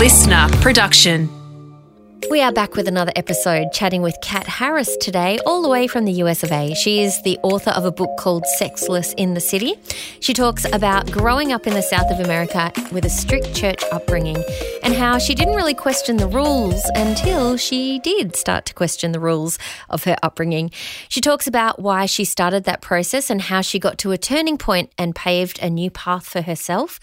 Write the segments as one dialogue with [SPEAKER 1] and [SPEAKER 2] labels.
[SPEAKER 1] listener production.
[SPEAKER 2] We are back with another episode chatting with Kat Harris today, all the way from the US of A. She is the author of a book called Sexless in the City. She talks about growing up in the South of America with a strict church upbringing and how she didn't really question the rules until she did start to question the rules of her upbringing. She talks about why she started that process and how she got to a turning point and paved a new path for herself.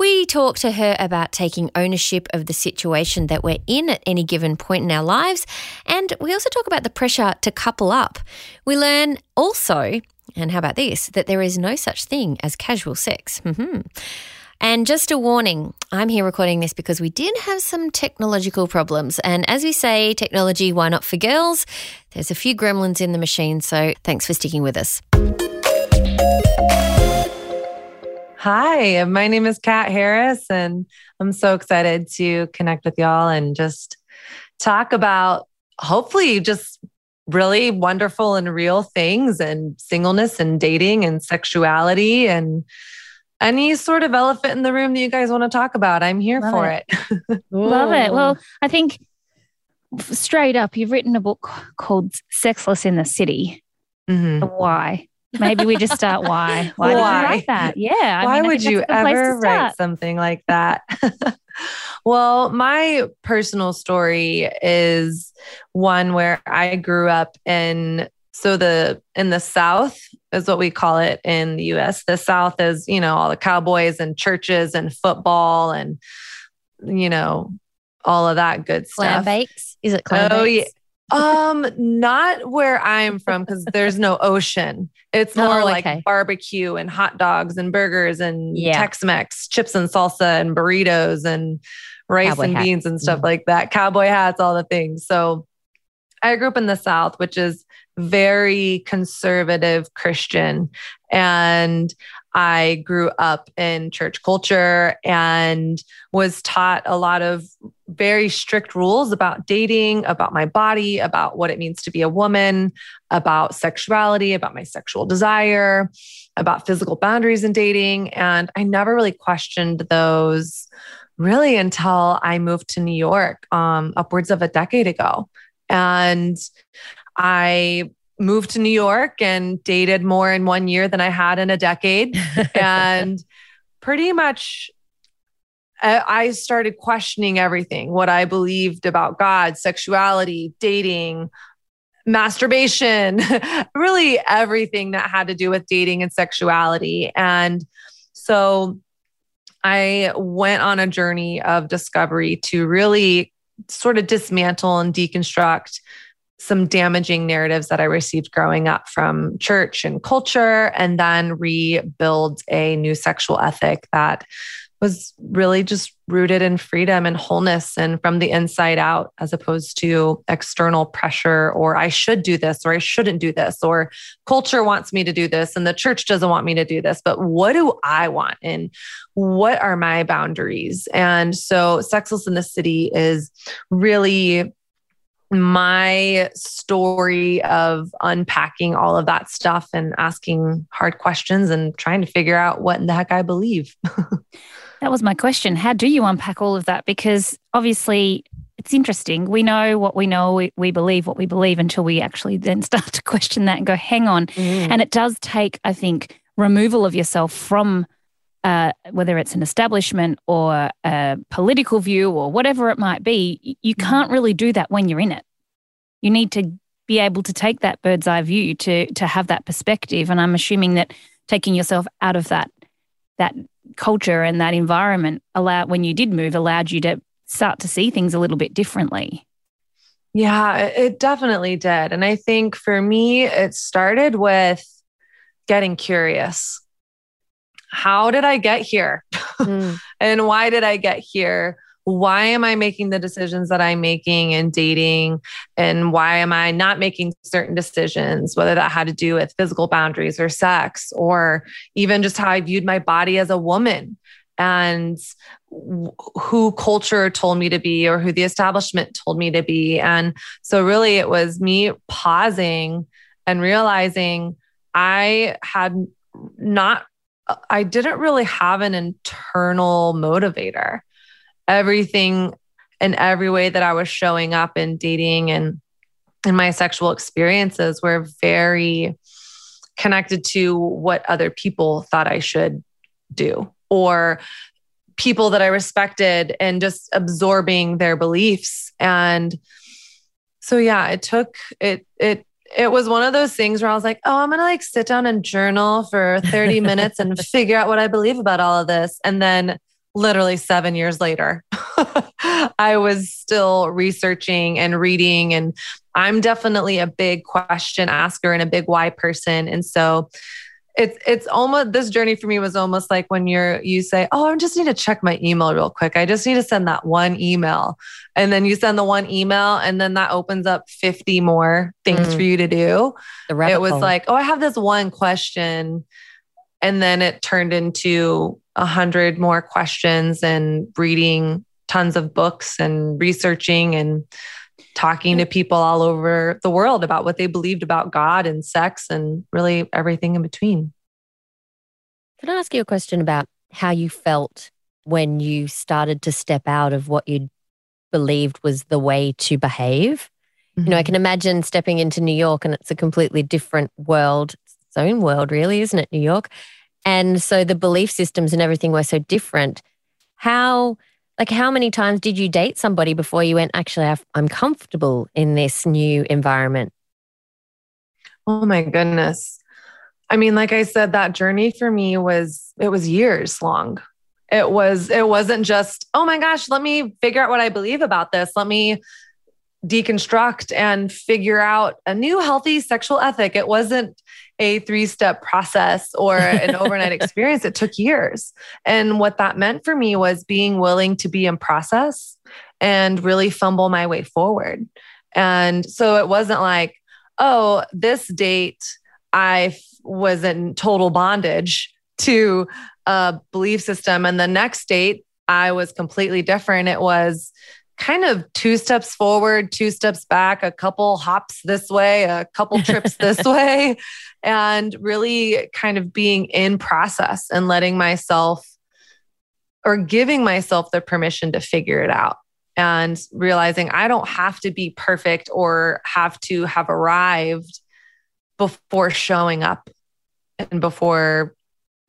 [SPEAKER 2] We talk to her about taking ownership of the situation that we're in at any given point in our lives. And we also talk about the pressure to couple up. We learn also, and how about this, that there is no such thing as casual sex. Mm-hmm. And just a warning, I'm here recording this because we did have some technological problems. And as we say, technology, why not for girls? There's a few gremlins in the machine. So thanks for sticking with us.
[SPEAKER 3] Hi, my name is Kat Harris, and I'm so excited to connect with y'all and just talk about hopefully just really wonderful and real things and singleness and dating and sexuality and any sort of elephant in the room that you guys want to talk about. I'm here
[SPEAKER 4] Love
[SPEAKER 3] for
[SPEAKER 4] it.
[SPEAKER 3] it.
[SPEAKER 4] Love it. Well, I think straight up, you've written a book called Sexless in the City.
[SPEAKER 3] Mhm.
[SPEAKER 4] Why? Maybe we just start why. Why, did you
[SPEAKER 3] Why?
[SPEAKER 4] write that? Yeah. I
[SPEAKER 3] Why
[SPEAKER 4] mean,
[SPEAKER 3] would you
[SPEAKER 4] that's a good place to
[SPEAKER 3] ever write something like that? well, my personal story is one where I grew up in so the in the South is what we call it in the US. The South is, you know, all the cowboys and churches and football and you know, all of that good
[SPEAKER 2] Clam
[SPEAKER 3] stuff.
[SPEAKER 2] bakes? Is it clam
[SPEAKER 3] Oh,
[SPEAKER 2] bakes?
[SPEAKER 3] Um, not where I'm from because there's no ocean. It's
[SPEAKER 2] Oh,
[SPEAKER 3] more like
[SPEAKER 2] okay.
[SPEAKER 3] barbecue and hot dogs and burgers and
[SPEAKER 2] Yeah.
[SPEAKER 3] Tex-Mex, chips and salsa and burritos and rice
[SPEAKER 2] Cowboy
[SPEAKER 3] and
[SPEAKER 2] hat.
[SPEAKER 3] beans and stuff
[SPEAKER 2] Mm.
[SPEAKER 3] like that. Cowboy hats, all the things. So I grew up in the South, which is very conservative Christian. And I grew up in church culture and was taught a lot of very strict rules about dating, about my body, about what it means to be a woman, about sexuality, about my sexual desire, about physical boundaries in dating. And I never really questioned those really until I moved to New York um, upwards of a decade ago. And I moved to New York and dated more in one year than I had in a decade. and pretty much I started questioning everything what I believed about God, sexuality, dating, masturbation, really everything that had to do with dating and sexuality. And so I went on a journey of discovery to really sort of dismantle and deconstruct some damaging narratives that I received growing up from church and culture, and then rebuild a new sexual ethic that was really just rooted in freedom and wholeness and from the inside out, as opposed to external pressure or I should do this or I shouldn't do this or culture wants me to do this and the church doesn't want me to do this. But what do I want? And what are my boundaries? And so, Sexless in the City is really my story of unpacking all of that stuff and asking hard questions and trying to figure out what in the heck I believe.
[SPEAKER 4] That was my question. How do you unpack all of that? Because obviously, it's interesting. We know what we know, we, we believe what we believe until we actually then start to question that and go, hang on. Mm. And it does take, I think, removal of yourself from uh, whether it's an establishment or a political view or whatever it might be. You can't really do that when you're in it. You need to be able to take that bird's eye view to to have that perspective. And I'm assuming that taking yourself out of that that culture and that environment allowed when you did move allowed you to start to see things a little bit differently.
[SPEAKER 3] Yeah, it it definitely did. And I think for me, it started with getting curious. How did I get here?
[SPEAKER 2] Mm.
[SPEAKER 3] and why did I get here? Why am I making the decisions that I'm making and dating? And why am I not making certain decisions, whether that had to do with physical boundaries or sex, or even just how I viewed my body as a woman and who culture told me to be or who the establishment told me to be. And so, really, it was me pausing and realizing I had not, I didn't really have an internal motivator. everything and every way that I was showing up and dating and and my sexual experiences were very connected to what other people thought I should do or people that I respected and just absorbing their beliefs and so yeah it took it it it was one of those things where I was like, oh, I'm going to like sit down and journal for 30 minutes and figure out what I believe about all of this. And then literally seven years later, I was still researching and reading. And I'm definitely a big question asker and a big why person. And so it's it's almost this journey for me was almost like when you're you say oh i just need to check my email real quick. I just need to send that one email. And then you send the one email and then that opens up 50 more things mm. for you to do. It was like oh i have this one question and then it turned into a hundred more questions and reading tons of books and researching and talking to people all over the world about what they believed about God and sex and really everything in between.
[SPEAKER 2] Can I ask you a question about how you felt when you started to step out of what you believed was the way to behave? Mm-hmm. You know, I mm-hmm. can imagine stepping into New York and it's a completely different world, its own world, really, isn't it, New York? And so the belief systems and everything were so different. How like, how many times did you date somebody before you went, actually, I'm comfortable in this new environment?
[SPEAKER 3] Oh my goodness. I mean, like I said, that journey for me was, it was years long. It was, it wasn't just, oh my gosh, let me figure out what I believe about this. Let me deconstruct and figure out a new healthy sexual ethic. It wasn't a three step process or an overnight experience. It took years. And what that meant for me was being willing to be in process and really fumble my way forward. And so it wasn't like, oh, this date, I was in total bondage to a belief system. And the next date, I was completely different. It was, kind of two steps forward, two steps back, a couple hops this way, a couple trips this way, and really kind of being in process and letting myself or giving myself the permission to figure it out and realizing I don't have to be perfect or have to have arrived before showing up and before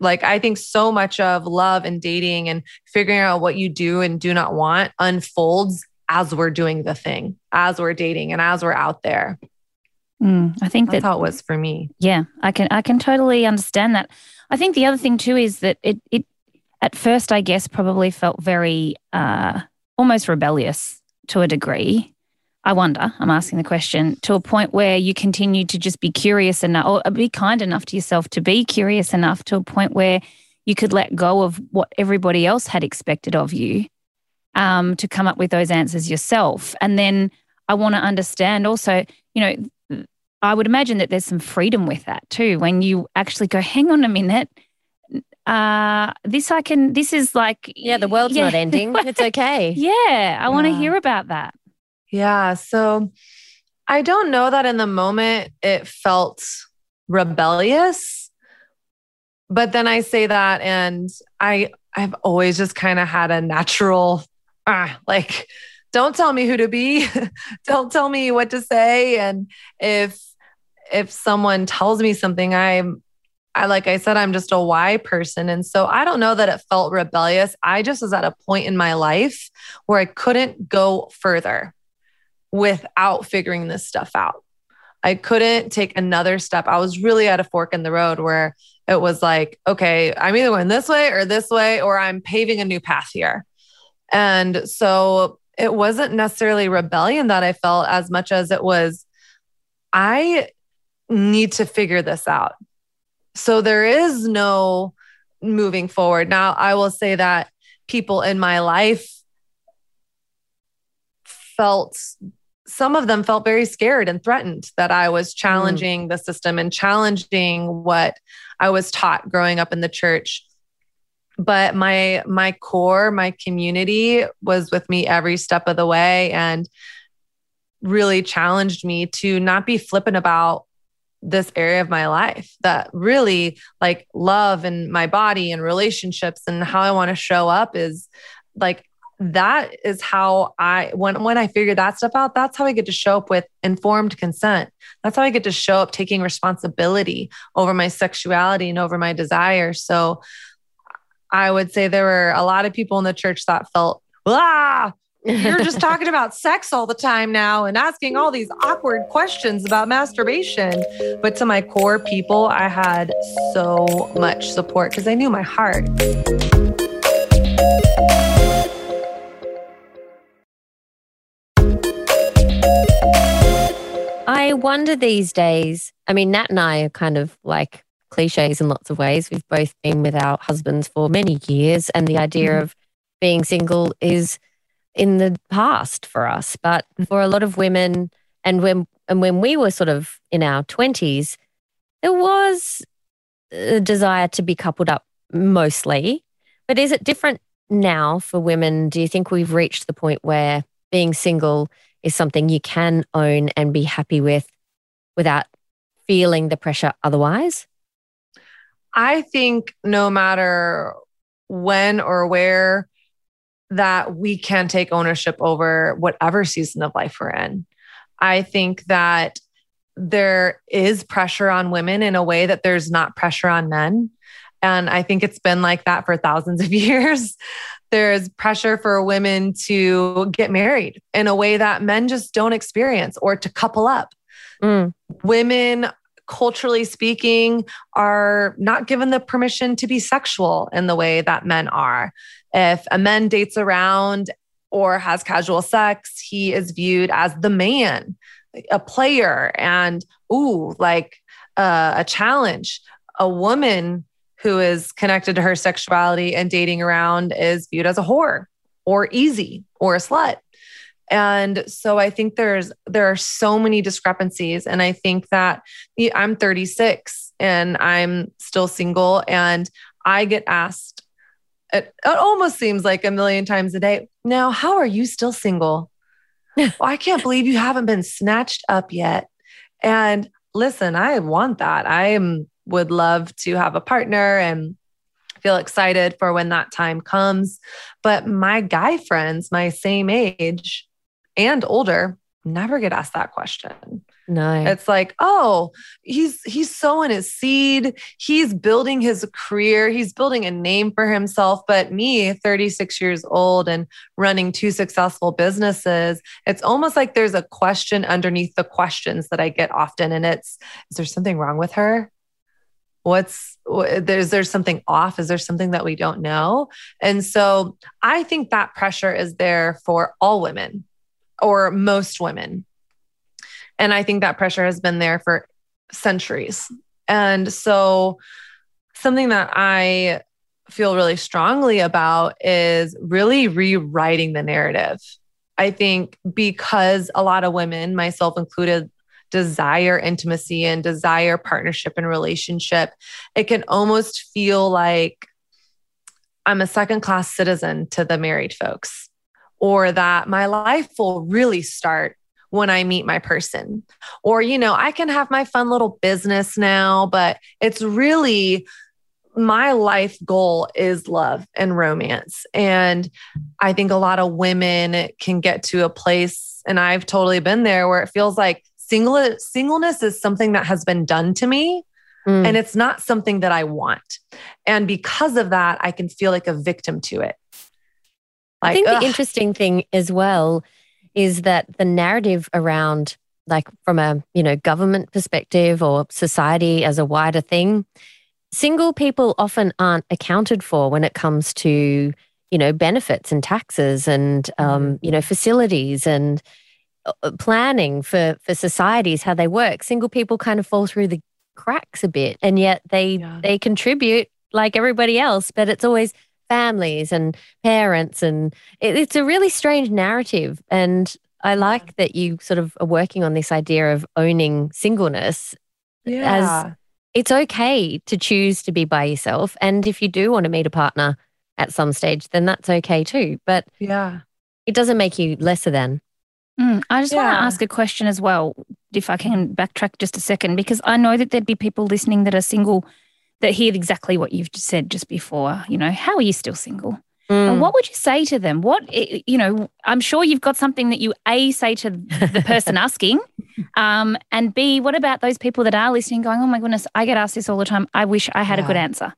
[SPEAKER 3] like, I think so much of love and dating and figuring out what you do and do not want unfolds as we're doing the thing, as we're dating and as we're out there.
[SPEAKER 4] Mm, I think
[SPEAKER 3] that's
[SPEAKER 4] that,
[SPEAKER 3] how it was for me.
[SPEAKER 4] Yeah, I can I can totally understand that. I think the other thing too is that it it at first I guess probably felt very uh, almost rebellious to a degree. I wonder, I'm asking the question, to a point where you continue to just be curious enough or be kind enough to yourself to be curious enough to a point where you could let go of what everybody else had expected of you um, to come up with those answers yourself. And then I want to understand also, you know, I would imagine that there's some freedom with that too. When you actually go, hang on a minute, uh this i can this is like
[SPEAKER 2] yeah the world's yeah. not ending it's okay
[SPEAKER 4] yeah i want to hear about that
[SPEAKER 3] yeah. So I don't know that in the moment it felt rebellious. But then I say that and I I've always just kind of had a natural ah like don't tell me who to be. don't tell me what to say and if if someone tells me something I'm I like I said I'm just a why person and so I don't know that it felt rebellious. I just was at a point in my life where I couldn't go further without figuring this stuff out. I couldn't take another step. I was really at a fork in the road where it was like, okay, I'm either going this way or this way, or I'm paving a new path here. And so it wasn't necessarily rebellion that I felt as much as it was, I need to figure this out. So there is no moving forward. Now, I will say that people in my life felt some of them felt very scared and threatened that I was challenging mm. the system and challenging what I was taught growing up in the church. But my my core, my community was with me every step of the way and really challenged me to not be flippant about this area of my life that really like love and my body and relationships and how I want to show up is like that is how I when when I figured that stuff out, that's how I get to show up with informed consent. That's how I get to show up taking responsibility over my sexuality and over my desires. So I would say there were a lot of people in the church that felt, ah, you're just talking about sex all the time now and asking all these awkward questions about masturbation. But to my core people, I had so much support because I knew my heart.
[SPEAKER 2] I wonder these days. I mean, Nat and I are kind of like cliches in lots of ways. We've both been with our husbands for many years, and the idea mm-hmm. of being single is in the past for us. But for a lot of women, and when and when we were sort of in our twenties, there was a desire to be coupled up mostly. But is it different now for women? Do you think we've reached the point where being single is something you can own and be happy with without feeling the pressure otherwise?
[SPEAKER 3] I think no matter when or where that we can take ownership over whatever season of life we're in. I think that there is pressure on women in a way that there's not pressure on men. And I think it's been like that for thousands of years. There's pressure for women to get married in a way that men just don't experience or to couple up. Mm. Women, culturally speaking, are not given the permission to be sexual in the way that men are. If a man dates around or has casual sex, he is viewed as the man, a player, and ooh, like uh, a challenge. A woman who is connected to her sexuality and dating around is viewed as a whore or easy or a slut. And so I think there's there are so many discrepancies and I think that I'm 36 and I'm still single and I get asked it, it almost seems like a million times a day. Now, how are you still single? well, I can't believe you haven't been snatched up yet. And listen, I want that. I am, would love to have a partner and feel excited for when that time comes. But my guy friends, my same age and older, never get asked that question.
[SPEAKER 2] No.
[SPEAKER 3] It's like, oh, he's he's sowing his seed, he's building his career, he's building a name for himself. But me, 36 years old and running two successful businesses, it's almost like there's a question underneath the questions that I get often. And it's, is there something wrong with her? What's there's there's something off? Is there something that we don't know? And so I think that pressure is there for all women or most women and I think that pressure has been there for centuries. And so, something that I feel really strongly about is really rewriting the narrative. I think because a lot of women, myself included, desire intimacy and desire partnership and relationship, it can almost feel like I'm a second class citizen to the married folks, or that my life will really start when I meet my person. Or, you know, I can have my fun little business now, but it's really my life goal is love and romance. And I think a lot of women can get to a place, and I've totally been there where it feels like single, singleness is something that has been done to me. Mm. And it's not something that I want. And because of that, I can feel like a victim to it.
[SPEAKER 2] Like, I think ugh. the interesting thing as well is that the narrative around like from a you know government perspective or society as a wider thing single people often aren't accounted for when it comes to you know benefits and taxes and um, mm-hmm. you know facilities and Uh, uh, planning for for societies how they work single people kind of fall through the cracks a bit and yet they yeah. they contribute like everybody else but it's always families and parents. And it, it's a really strange narrative. And I like that you sort of are working on this idea of owning singleness
[SPEAKER 3] yeah.
[SPEAKER 2] as it's okay to choose to be by yourself. And if you do want to meet a partner at some stage, then that's okay too. But
[SPEAKER 3] yeah,
[SPEAKER 2] it doesn't make you lesser than.
[SPEAKER 4] Mm, I just yeah. want to ask a question as well, if I can backtrack just a second, because I know that there'd be people listening that are single that hear exactly what you've said just before. You know, how are you still single? Mm. what would you say to them? What, you know, I'm sure you've got something that you A, say to the person asking, um, and B, what about those people that are listening going, oh my goodness, I get asked this all the time. I wish I had yeah. a good answer.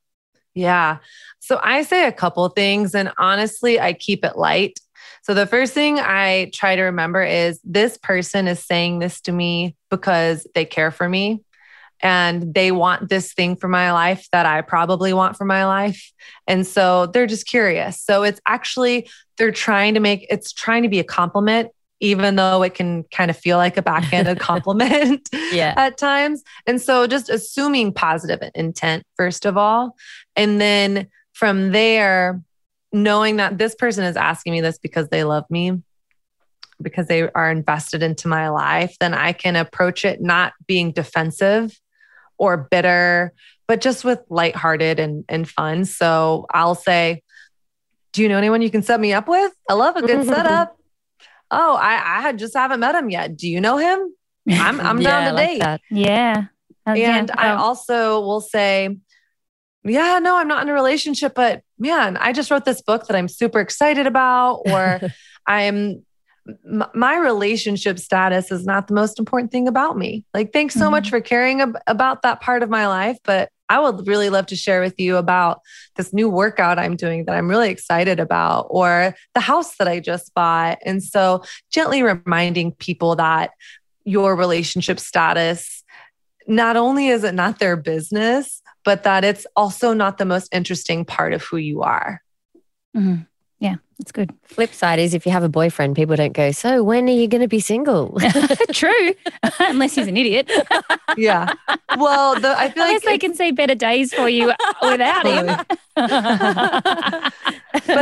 [SPEAKER 3] Yeah. So I say a couple things, and honestly, I keep it light. So the first thing I try to remember is this person is saying this to me because they care for me and they want this thing for my life that I probably want for my life. And so they're just curious. So it's actually, they're trying to make it's trying to be a compliment, even though it can kind of feel like a backhanded compliment
[SPEAKER 2] yeah.
[SPEAKER 3] at times. And so just assuming positive intent, first of all. And then from there, knowing that this person is asking me this because they love me because they are invested into my life, then I can approach it not being defensive or bitter, but just with lighthearted and, and fun. So I'll say, Do you know anyone you can set me up with? I love a good setup. Oh, I, I just haven't met him yet. Do you know him? I'm, I'm yeah, down to like date. That.
[SPEAKER 4] Yeah.
[SPEAKER 3] And yeah. I also will say, yeah, no, I'm not in a relationship, but man, I just wrote this book that I'm super excited about, or I'm my relationship status is not the most important thing about me. Like, thanks so mm-hmm. much for caring ab- about that part of my life. But I would really love to share with you about this new workout I'm doing that I'm really excited about, or the house that I just bought. And so, gently reminding people that your relationship status not only is it not their business, but that it's also not the most interesting part of who you are.
[SPEAKER 4] Mm-hmm. Yeah, it's good.
[SPEAKER 2] Flip side is if you have a boyfriend, people don't go, So when are you going to be single?
[SPEAKER 4] True. Unless he's an idiot.
[SPEAKER 3] yeah. Well, the, I feel
[SPEAKER 4] Unless
[SPEAKER 3] like
[SPEAKER 4] they can say better days for you without him.
[SPEAKER 3] but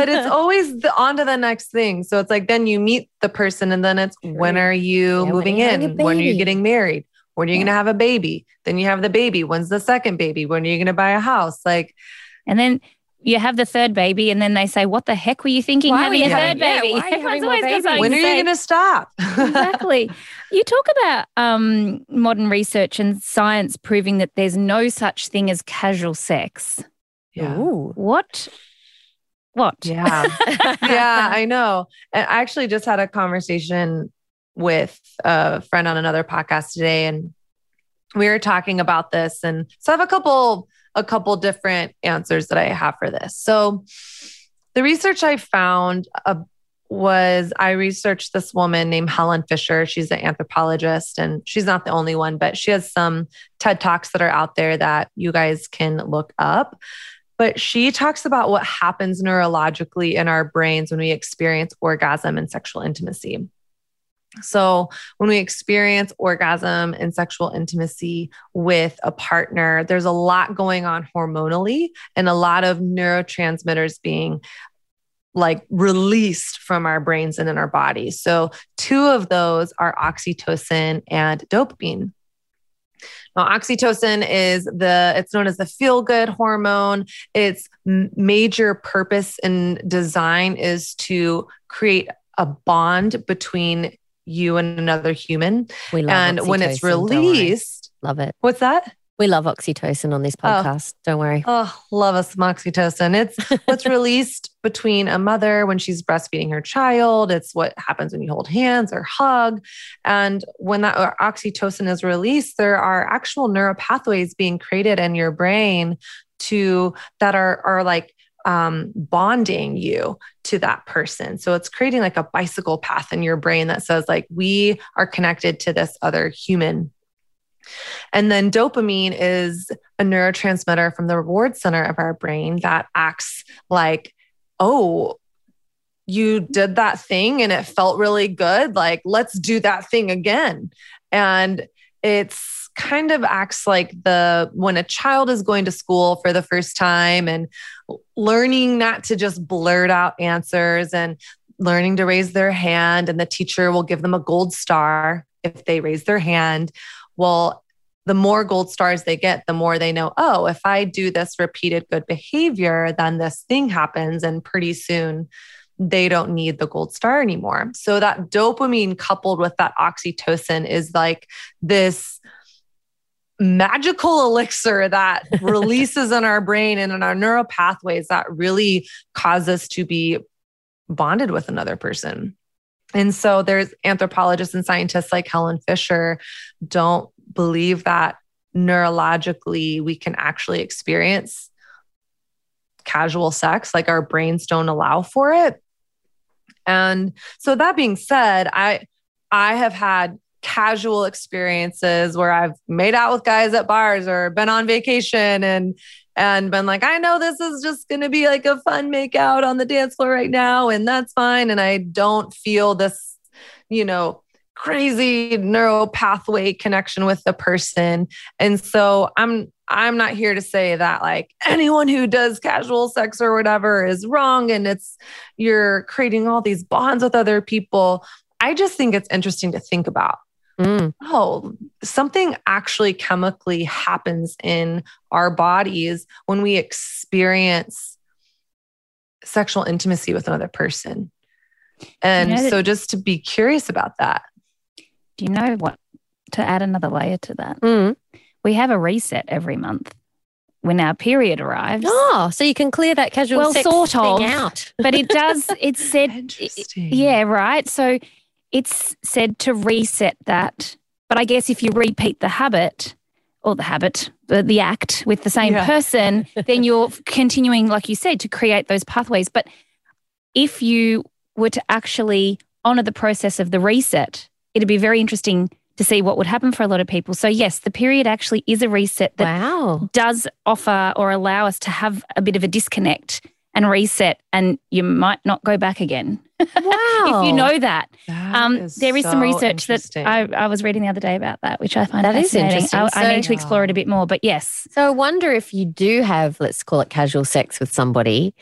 [SPEAKER 3] it's always the, on to the next thing. So it's like then you meet the person and then it's True. when are you yeah, moving in? When are you getting married? When are you yeah. going to have a baby? Then you have the baby. When's the second baby? When are you going to buy a house? Like,
[SPEAKER 4] and then you have the third baby, and then they say, "What the heck were you thinking why having a third baby?
[SPEAKER 3] Yeah, having baby? When are you going to stop?"
[SPEAKER 4] exactly. You talk about um, modern research and science proving that there's no such thing as casual sex.
[SPEAKER 3] Yeah.
[SPEAKER 4] Ooh. What? What?
[SPEAKER 3] Yeah. yeah, I know. I actually just had a conversation with a friend on another podcast today, and we were talking about this. And so I have a couple a couple different answers that I have for this. So, the research I found uh, was I researched this woman named Helen Fisher. She's an anthropologist, and she's not the only one, but she has some TED Talks that are out there that you guys can look up. But she talks about what happens neurologically in our brains when we experience orgasm and sexual intimacy. So, when we experience orgasm and sexual intimacy with a partner, there's a lot going on hormonally and a lot of neurotransmitters being like released from our brains and in our bodies. So, two of those are oxytocin and dopamine. Now, oxytocin is the, it's known as the feel good hormone. Its major purpose and design is to create a bond between you and another human.
[SPEAKER 2] We love
[SPEAKER 3] and when it's released,
[SPEAKER 2] love it.
[SPEAKER 3] What's that?
[SPEAKER 2] We love oxytocin on this oh. podcast. Oh, Don't worry.
[SPEAKER 3] Oh, love us some oxytocin. It's what's released between a mother when she's breastfeeding her child. It's what happens when you hold hands or hug. And when that uh, oxytocin is released, there are actual neural pathways being created in your brain to that are are like um, bonding you to that person. So it's creating like a bicycle path in your brain that says, like, we are connected to this other human. And then dopamine is a neurotransmitter from the reward center of our brain that acts like, oh, you did that thing and it felt really good. Like, let's do that thing again. And it's kind of acts like the when a child is going to school for the first time and learning not to just blurt out answers and learning to raise their hand and the teacher will give them a gold star if they raise their hand well the more gold stars they get the more they know oh if i do this repeated good behavior then this thing happens and pretty soon they don't need the gold star anymore. So that dopamine coupled with that oxytocin is like this magical elixir that releases in our brain and in our neural pathways that really cause us to be bonded with another person. And so there's anthropologists and scientists like Helen Fisher don't believe that neurologically we can actually experience casual sex like our brains don't allow for it. And so that being said, I I have had casual experiences where I've made out with guys at bars or been on vacation and and been like, I know this is just going to be like a fun make out on the dance floor right now and that's fine and I don't feel this, you know, crazy neural pathway connection with the person. And so I'm I'm not here to say that like anyone who does casual sex or whatever is wrong and it's you're creating all these bonds with other people. I just think it's interesting to think about Mm. Oh, something actually chemically happens in our bodies when we experience sexual intimacy with another person. And you know so just to be curious about that.
[SPEAKER 4] Do you know what? To add another layer to that, mm. we have a reset every month when our period arrives.
[SPEAKER 2] Oh, so you can clear that casual well, sort of, out.
[SPEAKER 4] but it does. It said, yeah, right. So it's said to reset that. But I guess if you repeat the habit or the habit, the, the act with the same yeah. person, then you're continuing, like you said, to create those pathways. But if you were to actually honor the process of the reset, it'd be very interesting to see what would happen for a lot of people. So, yes, the period actually is a reset that
[SPEAKER 2] wow.
[SPEAKER 4] does offer or allow us to have a bit of a disconnect and reset, and you might not go back again.
[SPEAKER 2] Wow.
[SPEAKER 4] if you know that. that um, is there is so some research that I, I, was reading the other day about that, which I find that fascinating. Is interesting. I, so, I need to explore it a bit more, but yes.
[SPEAKER 2] So I wonder if you do have, let's call it casual sex with somebody,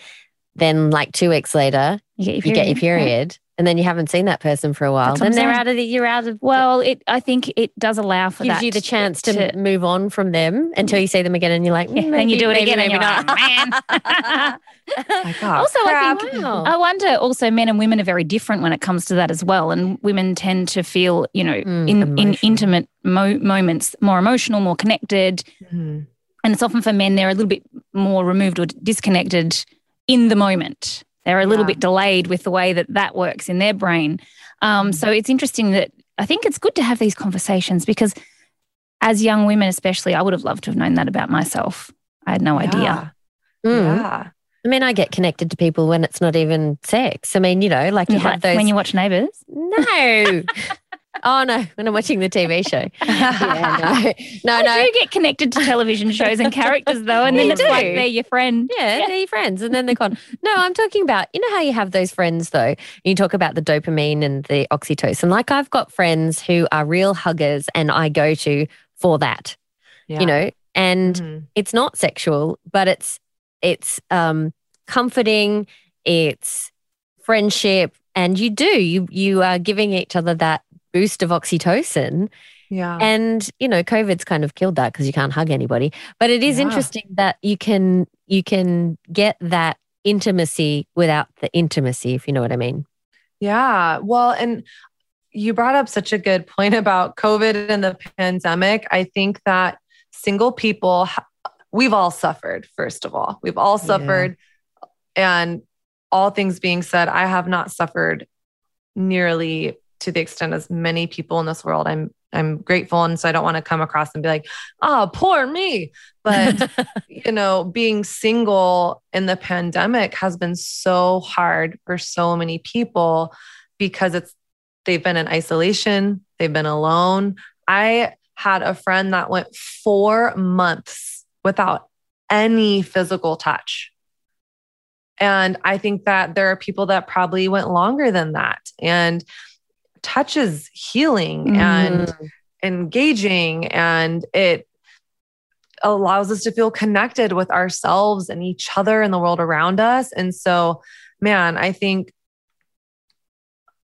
[SPEAKER 2] then like two weeks later, you get your period. You get your period and then you haven't seen that person for a while, then they're out of the, you're out of.
[SPEAKER 4] Well, it I think it does allow for
[SPEAKER 2] gives
[SPEAKER 4] that
[SPEAKER 2] you the chance to, to, move on from them until you see them again, and you're like,
[SPEAKER 4] yeah, then you do it maybe, again, maybe and you're not. Like, man. also, I think wow. I wonder. Also, men and women are very different when it comes to that as well, and women tend to feel, you know, mm, in in intimate mo- moments more emotional, more connected, mm. and it's often for men they're a little bit more removed or disconnected in the moment. They're a little yeah. bit delayed with the way that that works in their brain. Um, mm. so it's interesting that I think it's good to have these conversations because as young women, especially, I would have loved to have known that about myself. I had no yeah. idea.
[SPEAKER 2] Mm. Yeah. I mean, I get connected to people when it's not even sex. I mean, you know, like you, you have those.
[SPEAKER 4] When you watch Neighbours?
[SPEAKER 2] No. Oh no, when I'm watching the TV show. yeah,
[SPEAKER 4] no, no, no. do get connected to television shows and characters though, and then you it's do. like they're your friend.
[SPEAKER 2] Yeah, yeah, they're your friends, and then they're gone. No, I'm talking about you know how you have those friends though. You talk about the dopamine and the oxytocin. Like I've got friends who are real huggers, and I go to for that. Yeah. You know, and mm-hmm. it's not sexual, but it's it's um comforting. It's friendship, and you do you you are giving each other that boost of oxytocin.
[SPEAKER 3] Yeah.
[SPEAKER 2] And, you know, COVID's kind of killed that because you can't hug anybody. But it is yeah. interesting that you can you can get that intimacy without the intimacy, if you know what I mean.
[SPEAKER 3] Yeah. Well, and you brought up such a good point about COVID and the pandemic. I think that single people, we've all suffered, first of all. We've all suffered. Yeah. And all things being said, I have not suffered nearly to the extent as many people in this world. I'm I'm grateful. And so I don't want to come across and be like, oh, poor me. But, you know, being single in the pandemic has been so hard for so many people because it's, they've been in isolation, they've been alone. I had a friend that went four months without any physical touch. And I think that there are people that probably went longer than that. And touches healing mm. and engaging and it allows us to feel connected with ourselves and each other and the world around us. And so, man, I think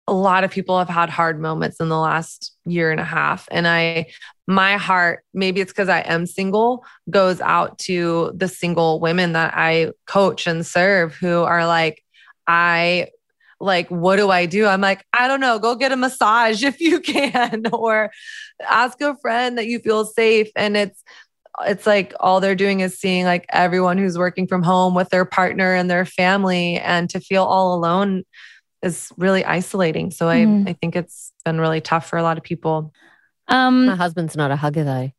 [SPEAKER 3] a lot of people have had hard moments in the last year and a half. And I, my heart, maybe it's because I am single, goes out to the single women that I coach and serve who are like, I like, what do I do? I'm like, I don't know, go get a massage if you can, or ask a friend that you feel safe. And it's, it's like all they're doing is seeing like everyone who's working from home with their partner and their family and to feel all alone is really isolating. So mm. I, I think it's been really tough for a lot of people.
[SPEAKER 2] Um, My husband's not a hugger though.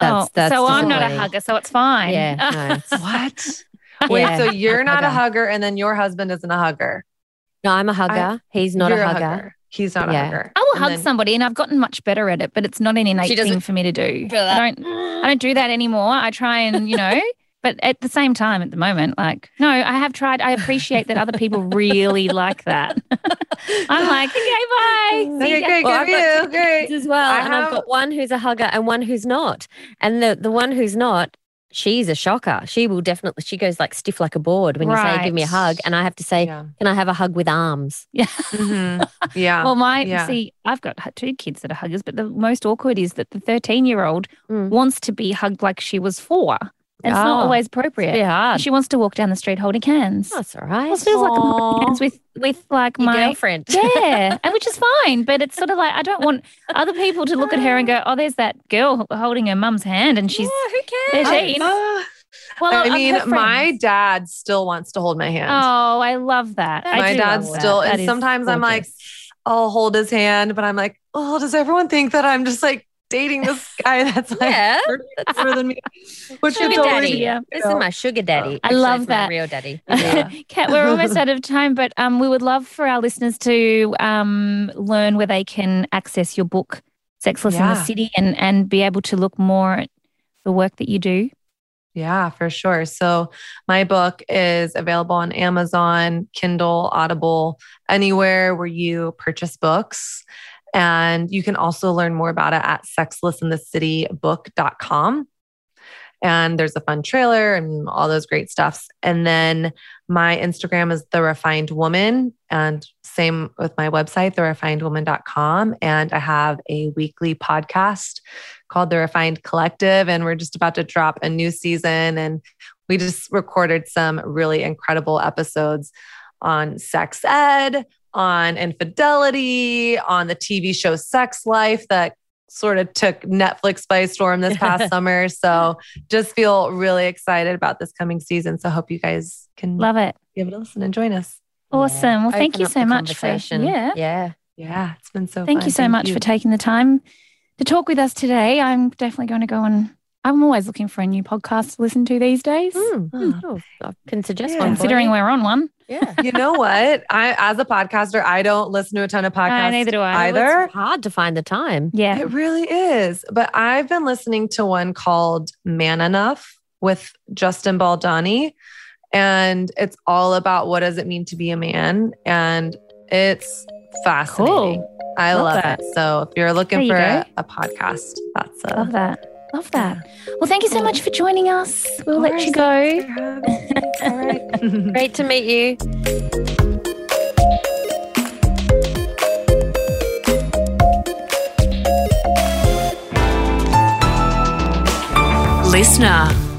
[SPEAKER 4] That's, oh, that's so I'm not a hugger, so it's fine.
[SPEAKER 2] Yeah.
[SPEAKER 3] No, what? Wait, yeah, so you're not a hugger, and then your husband isn't a hugger.
[SPEAKER 2] No, I'm a hugger. I, He's not a hugger. a hugger.
[SPEAKER 3] He's not yeah. a hugger.
[SPEAKER 4] I will and hug then, somebody, and I've gotten much better at it, but it's not an innate thing for me to do. I don't. I don't do that anymore. I try and you know. But at the same time, at the moment, like, no, I have tried. I appreciate that other people really like that. I'm like, okay, bye.
[SPEAKER 3] Okay, great, well, good you. Great.
[SPEAKER 2] As well. I and have... I've got one who's a hugger and one who's not. And the, the one who's not, she's a shocker. She will definitely, she goes like stiff like a board when you right. say, give me a hug. And I have to say, yeah. can I have a hug with arms?
[SPEAKER 4] Yeah. Mm-hmm.
[SPEAKER 3] Yeah.
[SPEAKER 4] well, my, yeah. see, I've got two kids that are huggers, but the most awkward is that the 13 year old mm. wants to be hugged like she was four. It's oh, not always appropriate.
[SPEAKER 2] Yeah.
[SPEAKER 4] She wants to walk down the street holding hands.
[SPEAKER 2] Oh, that's all right.
[SPEAKER 4] Well, it feels Aww. like I'm hands with with like
[SPEAKER 2] Your
[SPEAKER 4] my
[SPEAKER 2] girlfriend.
[SPEAKER 4] Yeah, and which is fine. But it's sort of like I don't want other people to look at her and go, "Oh, there's that girl holding her mum's hand, and she's
[SPEAKER 2] yeah, who cares?"
[SPEAKER 3] Uh, well, I mean, my dad still wants to hold my hand.
[SPEAKER 4] Oh, I love that.
[SPEAKER 3] my dad still, that. and that sometimes I'm like, I'll hold his hand, but I'm like, oh, does everyone think that I'm just like dating this guy that's like yeah, older than me.
[SPEAKER 2] Which sugar totally daddy. Yeah. This is my sugar daddy.
[SPEAKER 4] I love that.
[SPEAKER 2] real daddy.
[SPEAKER 4] Yeah. Kat, we're almost out of time, but um, we would love for our listeners to um, learn where they can access your book, Sexless yeah. in the City, and and be able to look more at the work that you do.
[SPEAKER 3] Yeah, for sure. So, my book is available on Amazon, Kindle, Audible, anywhere where you purchase books. And you can also learn more about it at sexlessinthecitybook.com. And there's a fun trailer and all those great stuffs. And then my Instagram is the refined woman. And same with my website, therefinedwoman.com. And I have a weekly podcast called The Refined Collective. And we're just about to drop a new season. And we just recorded some really incredible episodes on sex ed, on infidelity, on the TV show Sex Life that sort of took Netflix by storm this past summer. So just feel really excited about this coming season. So hope you guys can
[SPEAKER 4] love it.
[SPEAKER 3] Give it a listen and join us.
[SPEAKER 4] Awesome. Yeah. Well, thank you so much for
[SPEAKER 2] yeah.
[SPEAKER 3] Yeah. Yeah. It's been so
[SPEAKER 4] Thank
[SPEAKER 3] fun.
[SPEAKER 4] you so
[SPEAKER 3] thank
[SPEAKER 4] much
[SPEAKER 3] you.
[SPEAKER 4] for taking the time to talk with us today. I'm definitely going to go and I'm always looking for a new podcast to listen to these days.
[SPEAKER 2] Mm. Oh, I can suggest yeah.
[SPEAKER 4] one. Considering we're on one.
[SPEAKER 2] Yeah.
[SPEAKER 3] you know what? I, as a podcaster, I don't listen to a ton of podcasts. Uh,
[SPEAKER 4] neither do I.
[SPEAKER 3] Either.
[SPEAKER 2] It's hard to find the time.
[SPEAKER 4] Yeah.
[SPEAKER 3] It really is. But I've been listening to one called Man Enough with Justin Baldoni. And it's all about what does it mean to be a man. And it's fascinating. Cool. I love, love it. So if you're looking for a, a, podcast, that's a,
[SPEAKER 4] love that. Love that. Well, thank you so much for joining us. We'll let you go.
[SPEAKER 2] All right. Great to meet you.
[SPEAKER 1] Listener.